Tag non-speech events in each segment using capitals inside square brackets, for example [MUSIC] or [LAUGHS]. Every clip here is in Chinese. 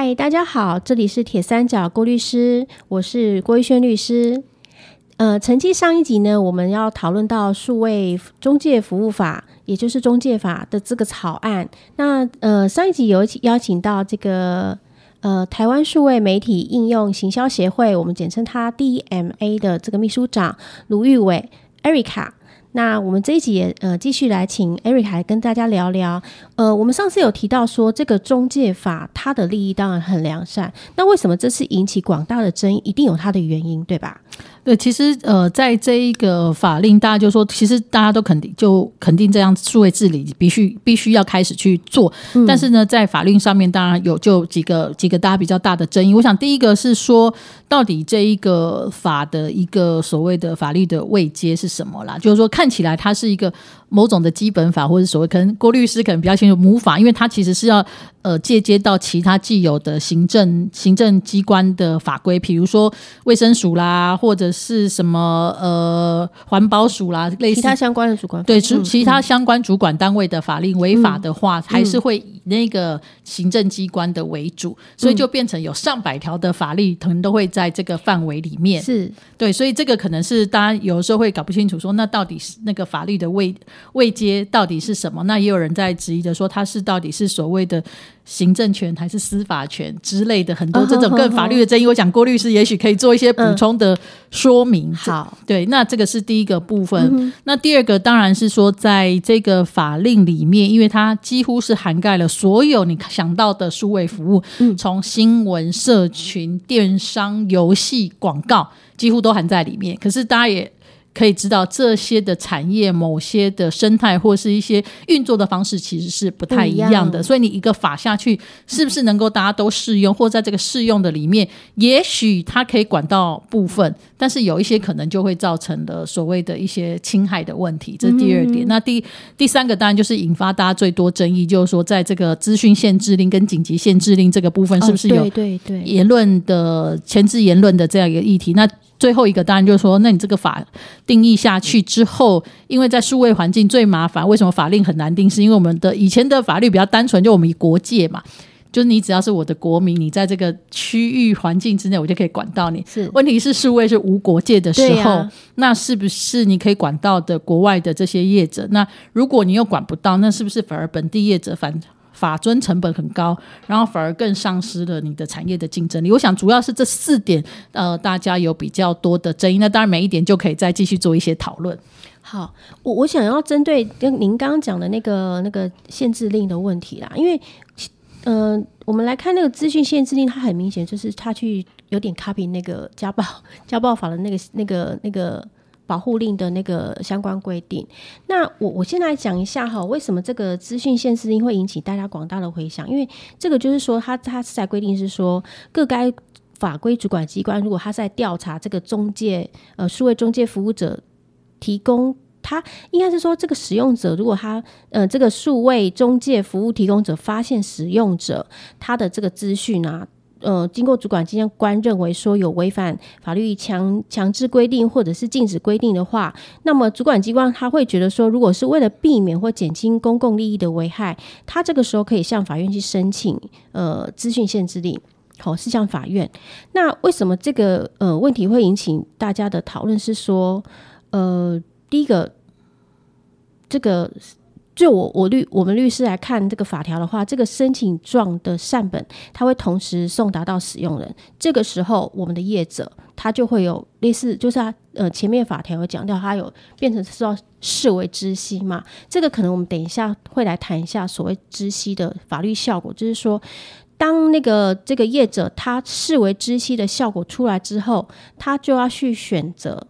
嗨，大家好，这里是铁三角郭律师，我是郭玉轩律师。呃，承继上一集呢，我们要讨论到数位中介服务法，也就是中介法的这个草案。那呃，上一集有邀请到这个呃台湾数位媒体应用行销协会，我们简称它 DMA 的这个秘书长卢玉伟 Erica。那我们这一集也呃继续来请 Eric 来跟大家聊聊。呃，我们上次有提到说这个中介法它的利益当然很良善，那为什么这次引起广大的争议？一定有它的原因，对吧？对，其实呃，在这一个法令，大家就说，其实大家都肯定就肯定这样数位治理必须必须要开始去做。但是呢，在法令上面，当然有就几个几个大家比较大的争议。我想第一个是说，到底这一个法的一个所谓的法律的位阶是什么啦？就是说，看起来它是一个。某种的基本法，或者所谓可能郭律师可能比较清楚母法，因为它其实是要呃借接到其他既有的行政行政机关的法规，比如说卫生署啦，或者是什么呃环保署啦，类似其他相关的主管对，其其他相关主管单位的法令违法的话，还是会以那个行政机关的为主，所以就变成有上百条的法律可能都会在这个范围里面。是对，所以这个可能是大家有时候会搞不清楚，说那到底是那个法律的位。位阶到底是什么？那也有人在质疑的说，它是到底是所谓的行政权还是司法权之类的很多这种更法律的争议。我想郭律师也许可以做一些补充的说明。好，对，那这个是第一个部分。那第二个当然是说，在这个法令里面，因为它几乎是涵盖了所有你想到的数位服务，从新闻、社群、电商、游戏、广告，几乎都含在里面。可是大家也。可以知道这些的产业、某些的生态或是一些运作的方式，其实是不太一样的。所以你一个法下去，是不是能够大家都适用？或在这个适用的里面，也许它可以管到部分，但是有一些可能就会造成的所谓的一些侵害的问题。这是第二点。那第第三个当然就是引发大家最多争议，就是说在这个资讯限制令跟紧急限制令这个部分，是不是有对对言论的前置言论的这样一个议题？那最后一个当然就是说，那你这个法定义下去之后，因为在数位环境最麻烦，为什么法令很难定？是因为我们的以前的法律比较单纯，就我们以国界嘛，就是你只要是我的国民，你在这个区域环境之内，我就可以管到你。是，问题是数位是无国界的时候，那是不是你可以管到的国外的这些业者？那如果你又管不到，那是不是反而本地业者反？法尊成本很高，然后反而更丧失了你的产业的竞争力。我想主要是这四点，呃，大家有比较多的争议。那当然每一点就可以再继续做一些讨论。好，我我想要针对跟您刚刚讲的那个那个限制令的问题啦，因为，嗯，我们来看那个资讯限制令，它很明显就是他去有点 copy 那个家暴家暴法的那个那个那个。保护令的那个相关规定，那我我先来讲一下哈，为什么这个资讯限制令会引起大家广大的回响？因为这个就是说，它它是在规定是说，各该法规主管机关如果他在调查这个中介呃数位中介服务者提供，他应该是说这个使用者如果他呃这个数位中介服务提供者发现使用者他的这个资讯啊。呃，经过主管机关认为说有违反法律强强制规定或者是禁止规定的话，那么主管机关他会觉得说，如果是为了避免或减轻公共利益的危害，他这个时候可以向法院去申请呃资讯限制令，好是向法院。那为什么这个呃问题会引起大家的讨论？是说呃第一个这个。就我我律我们律师来看这个法条的话，这个申请状的善本，它会同时送达到使用人。这个时候，我们的业者他就会有类似，就是他呃前面法条有讲到，他有变成是要视为知悉嘛。这个可能我们等一下会来谈一下所谓知悉的法律效果，就是说，当那个这个业者他视为知悉的效果出来之后，他就要去选择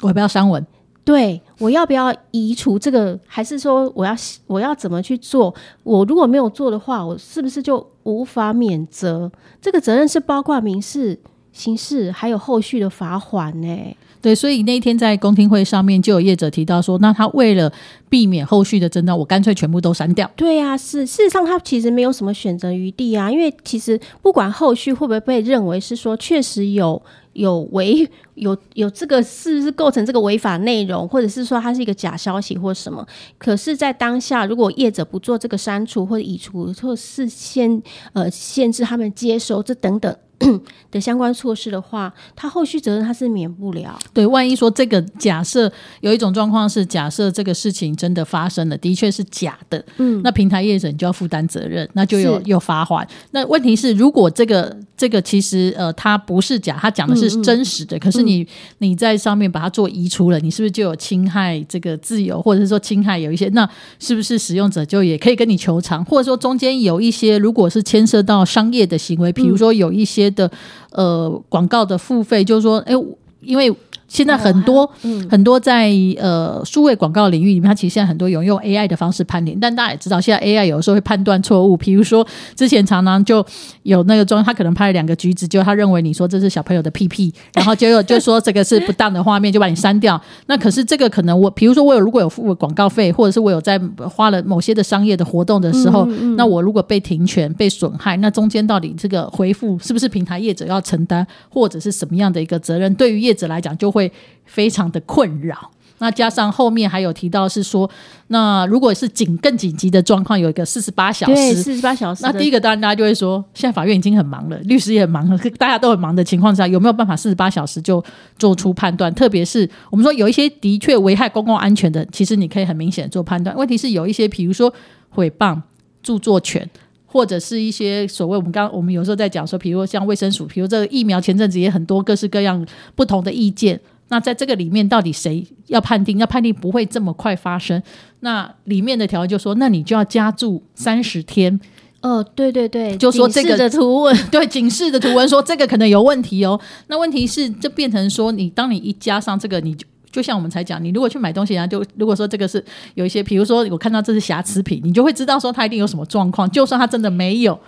我要不要删文。对，我要不要移除这个？还是说我要我要怎么去做？我如果没有做的话，我是不是就无法免责？这个责任是包括民事、刑事，还有后续的罚款呢？对，所以那一天在公听会上面就有业者提到说，那他为了避免后续的争端，我干脆全部都删掉。对呀，是事实上他其实没有什么选择余地啊，因为其实不管后续会不会被认为是说确实有。有违 [LAUGHS] 有有这个是不是构成这个违法内容，或者是说它是一个假消息或什么？可是，在当下，如果业者不做这个删除或者移除，或是限呃限制他们接收这等等。[COUGHS] 的相关措施的话，他后续责任他是免不了。对，万一说这个假设有一种状况是假设这个事情真的发生了，的确是假的，嗯，那平台业者你就要负担责任，那就有有罚款。那问题是，如果这个这个其实呃它不是假，它讲的是真实的，可是你你在上面把它做移除了，你是不是就有侵害这个自由，或者是说侵害有一些？那是不是使用者就也可以跟你求偿？或者说中间有一些如果是牵涉到商业的行为，比如说有一些。的呃广告的付费，就是说，哎，因为。现在很多很多在呃数位广告领域里面，它其实现在很多有用 AI 的方式判定，但大家也知道，现在 AI 有的时候会判断错误。比如说之前常常就有那个装，他可能拍了两个橘子，就他认为你说这是小朋友的屁屁，然后结果就说这个是不当的画面，就把你删掉。那可是这个可能我，比如说我有如果有付广告费，或者是我有在花了某些的商业的活动的时候，那我如果被停权、被损害，那中间到底这个回复是不是平台业者要承担，或者是什么样的一个责任？对于业者来讲，就会。会非常的困扰。那加上后面还有提到是说，那如果是紧更紧急的状况，有一个四十八小时，四十八小时。那第一个当然大家就会说，现在法院已经很忙了，律师也很忙了，大家都很忙的情况下，有没有办法四十八小时就做出判断？特别是我们说有一些的确危害公共安全的，其实你可以很明显做判断。问题是有一些，比如说诽谤、著作权。或者是一些所谓我们刚我们有时候在讲说，比如像卫生署，比如这个疫苗前阵子也很多各式各样不同的意见。那在这个里面，到底谁要判定？要判定不会这么快发生？那里面的条就说，那你就要加注三十天。哦，对对对，就说这个的图文，[LAUGHS] 对警示的图文说这个可能有问题哦。那问题是，这变成说你当你一加上这个，你就。就像我们才讲，你如果去买东西，然后就如果说这个是有一些，比如说我看到这是瑕疵品，你就会知道说它一定有什么状况。就算它真的没有，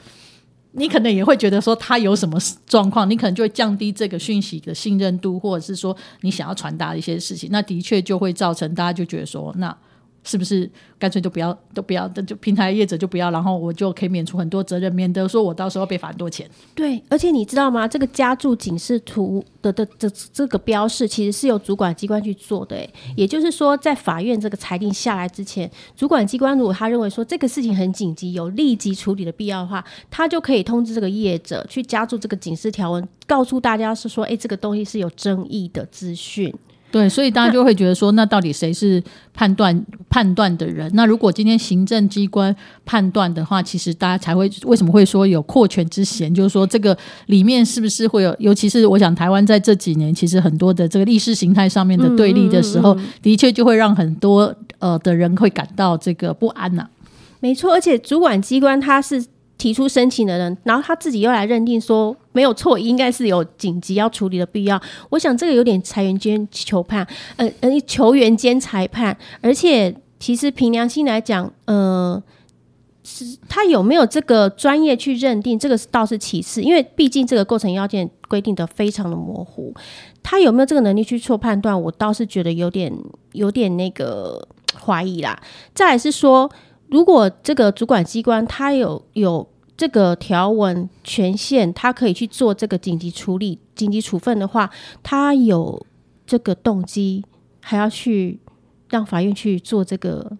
你可能也会觉得说它有什么状况，你可能就会降低这个讯息的信任度，或者是说你想要传达的一些事情，那的确就会造成大家就觉得说那。是不是干脆就不要都不要，就平台业者就不要，然后我就可以免除很多责任，免得说我到时候被罚很多钱。对，而且你知道吗？这个加注警示图的的这这个标示，其实是由主管机关去做的。哎，也就是说，在法院这个裁定下来之前，主管机关如果他认为说这个事情很紧急，有立即处理的必要的话，他就可以通知这个业者去加注这个警示条文，告诉大家是说，哎，这个东西是有争议的资讯。对，所以大家就会觉得说，那到底谁是判断判断的人？那如果今天行政机关判断的话，其实大家才会为什么会说有扩权之嫌？就是说，这个里面是不是会有？尤其是我想，台湾在这几年，其实很多的这个意识形态上面的对立的时候，的确就会让很多呃的人会感到这个不安呐。没错，而且主管机关他是。提出申请的人，然后他自己又来认定说没有错，应该是有紧急要处理的必要。我想这个有点裁员兼球判，呃呃，球员兼裁判。而且其实凭良心来讲，呃，是他有没有这个专业去认定，这个倒是其次，因为毕竟这个构成要件规定的非常的模糊。他有没有这个能力去做判断，我倒是觉得有点有点那个怀疑啦。再来是说，如果这个主管机关他有有。这个条文权限，他可以去做这个紧急处理、紧急处分的话，他有这个动机，还要去让法院去做这个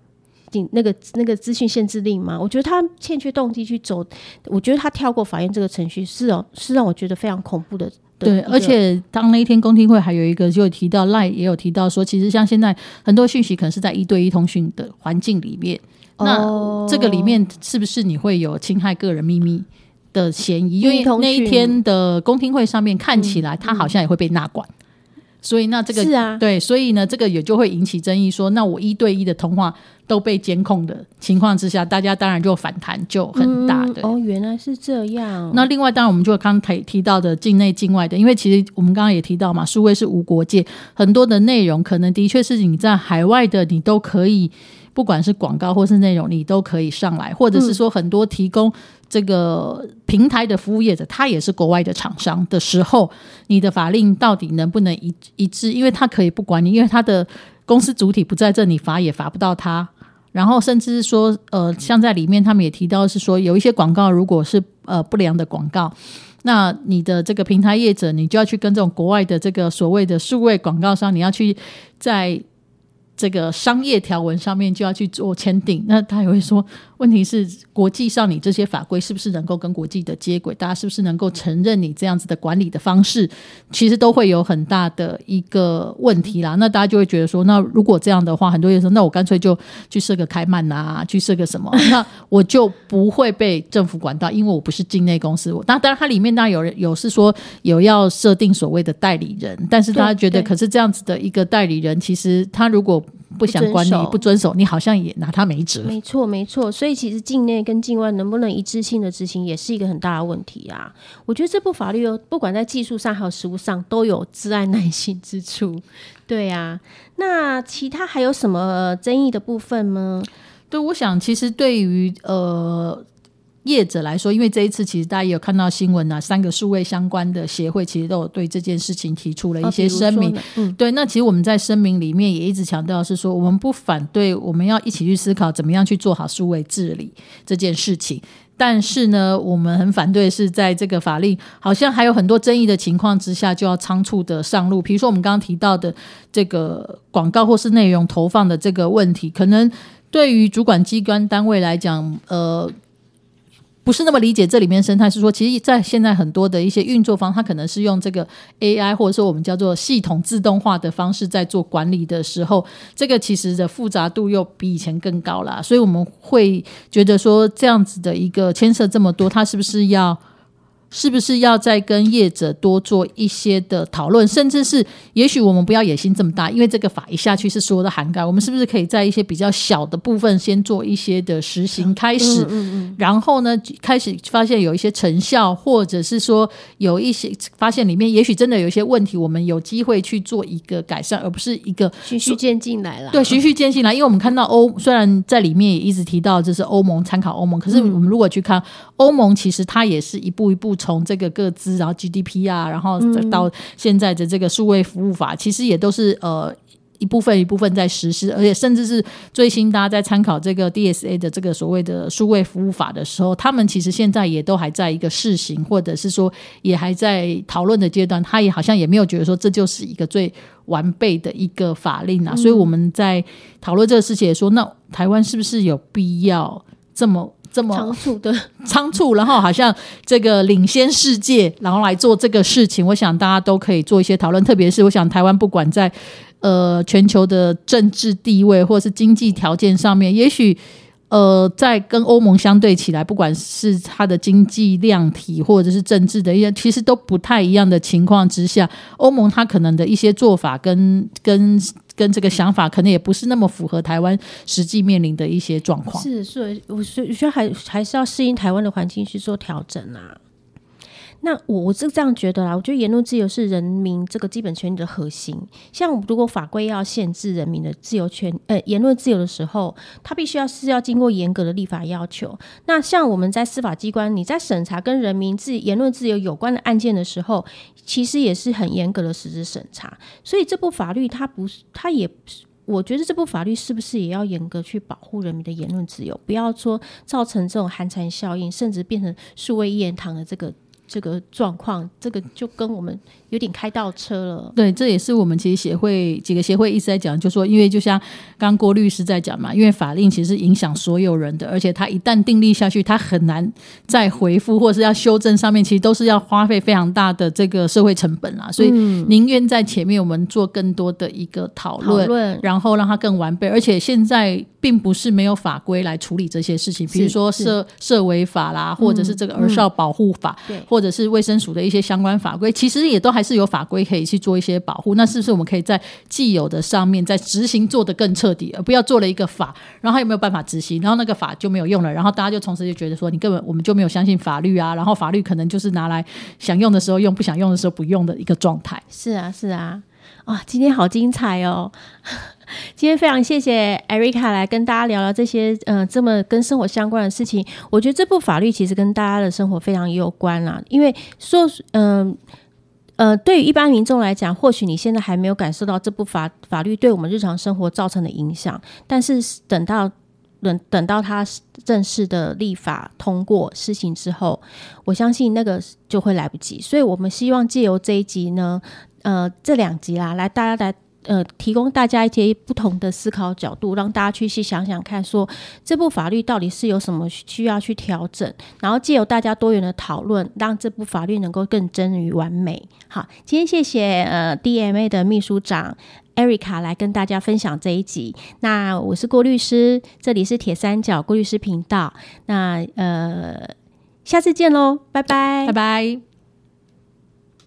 紧那个那个资讯限制令吗？我觉得他欠缺动机去走，我觉得他跳过法院这个程序是哦，是让我觉得非常恐怖的。对，而且当那一天公听会还有一个就提到赖也有提到说，其实像现在很多讯息可能是在一对一通讯的环境里面。那这个里面是不是你会有侵害个人秘密的嫌疑？因为那一天的公听会上面看起来，他好像也会被纳管，所以那这个是啊，对，所以呢，这个也就会引起争议。说那我一对一的通话都被监控的情况之下，大家当然就反弹就很大的。哦，原来是这样。那另外，当然我们就刚才提到的境内、境外的，因为其实我们刚刚也提到嘛，数位是无国界，很多的内容可能的确是你在海外的，你都可以。不管是广告或是内容，你都可以上来，或者是说很多提供这个平台的服务业者，他也是国外的厂商的时候，你的法令到底能不能一一致？因为他可以不管你，因为他的公司主体不在这，你罚也罚不到他。然后甚至说，呃，像在里面他们也提到是说，有一些广告如果是呃不良的广告。那你的这个平台业者，你就要去跟这种国外的这个所谓的数位广告商，你要去在。这个商业条文上面就要去做签订，那他也会说，问题是国际上你这些法规是不是能够跟国际的接轨？大家是不是能够承认你这样子的管理的方式？其实都会有很大的一个问题啦。那大家就会觉得说，那如果这样的话，很多人说，那我干脆就去设个开曼啊，去设个什么，那我就不会被政府管到，因为我不是境内公司。那当然，它里面当然有人有是说有要设定所谓的代理人，但是大家觉得，可是这样子的一个代理人，其实他如果不想管你，不遵守，你好像也拿他没辙。没错，没错。所以其实境内跟境外能不能一致性的执行，也是一个很大的问题啊。我觉得这部法律哦，不管在技术上还有实务上，都有自爱耐心之处。[LAUGHS] 对呀，那其他还有什么争议的部分吗？对，我想其实对于呃。业者来说，因为这一次其实大家也有看到新闻啊，三个数位相关的协会其实都有对这件事情提出了一些声明。嗯，对，那其实我们在声明里面也一直强调是说，我们不反对，我们要一起去思考怎么样去做好数位治理这件事情。但是呢，我们很反对是在这个法令好像还有很多争议的情况之下，就要仓促的上路。比如说我们刚刚提到的这个广告或是内容投放的这个问题，可能对于主管机关单位来讲，呃。不是那么理解这里面生态，是说，其实，在现在很多的一些运作方，他可能是用这个 AI 或者说我们叫做系统自动化的方式在做管理的时候，这个其实的复杂度又比以前更高了，所以我们会觉得说，这样子的一个牵涉这么多，它是不是要？是不是要再跟业者多做一些的讨论，甚至是也许我们不要野心这么大，因为这个法一下去是所有的涵盖，我们是不是可以在一些比较小的部分先做一些的实行开始，嗯嗯然后呢开始发现有一些成效，或者是说有一些发现里面也许真的有一些问题，我们有机会去做一个改善，而不是一个循序渐进来了。对，循序渐进来，因为我们看到欧虽然在里面也一直提到这是欧盟参考欧盟，可是我们如果去看欧盟，其实它也是一步一步。从这个各资，然后 GDP 啊，然后到现在的这个数位服务法，其实也都是呃一部分一部分在实施，而且甚至是最新大家在参考这个 DSA 的这个所谓的数位服务法的时候，他们其实现在也都还在一个试行，或者是说也还在讨论的阶段，他也好像也没有觉得说这就是一个最完备的一个法令啊。所以我们在讨论这个事情，也说那台湾是不是有必要这么？这么仓促的 [LAUGHS] 仓促，然后好像这个领先世界，然后来做这个事情，我想大家都可以做一些讨论。特别是我想台湾不管在呃全球的政治地位或者是经济条件上面，也许呃在跟欧盟相对起来，不管是它的经济量体或者是政治的一些，其实都不太一样的情况之下，欧盟它可能的一些做法跟跟。跟这个想法可能也不是那么符合台湾实际面临的一些状况。是，所以我觉得还还是要适应台湾的环境去做调整啊。那我我是这样觉得啦，我觉得言论自由是人民这个基本权利的核心。像如果法规要限制人民的自由权，呃，言论自由的时候，它必须要是要经过严格的立法要求。那像我们在司法机关，你在审查跟人民自言论自由有关的案件的时候，其实也是很严格的实质审查。所以这部法律它不是，它也是，我觉得这部法律是不是也要严格去保护人民的言论自由，不要说造成这种寒蝉效应，甚至变成数位一言堂的这个。这个状况，这个就跟我们有点开倒车了。对，这也是我们其实协会几个协会一直在讲，就说因为就像刚郭律师在讲嘛，因为法令其实影响所有人的，而且它一旦订立下去，它很难再回复或是要修正上面，其实都是要花费非常大的这个社会成本啦。所以宁愿在前面我们做更多的一个讨论，然后让它更完备。而且现在并不是没有法规来处理这些事情，比如说社社违法啦，或者是这个儿少保护法，对，或者是卫生署的一些相关法规，其实也都还是有法规可以去做一些保护。那是不是我们可以在既有的上面，在执行做得更彻底，而不要做了一个法，然后有没有办法执行，然后那个法就没有用了，然后大家就从此就觉得说，你根本我们就没有相信法律啊，然后法律可能就是拿来想用的时候用，不想用的时候不用的一个状态。是啊，是啊，啊，今天好精彩哦！今天非常谢谢艾瑞卡来跟大家聊聊这些嗯这么跟生活相关的事情。我觉得这部法律其实跟大家的生活非常有关啦。因为说嗯，呃对于一般民众来讲，或许你现在还没有感受到这部法法律对我们日常生活造成的影响，但是等到等等到它正式的立法通过施行之后，我相信那个就会来不及。所以我们希望借由这一集呢，呃，这两集啦，来大家来。呃，提供大家一些不同的思考角度，让大家去去想想看，说这部法律到底是有什么需要去调整，然后借由大家多元的讨论，让这部法律能够更臻于完美。好，今天谢谢呃 DMA 的秘书长 Erica 来跟大家分享这一集。那我是郭律师，这里是铁三角郭律师频道。那呃，下次见喽，拜拜，拜拜。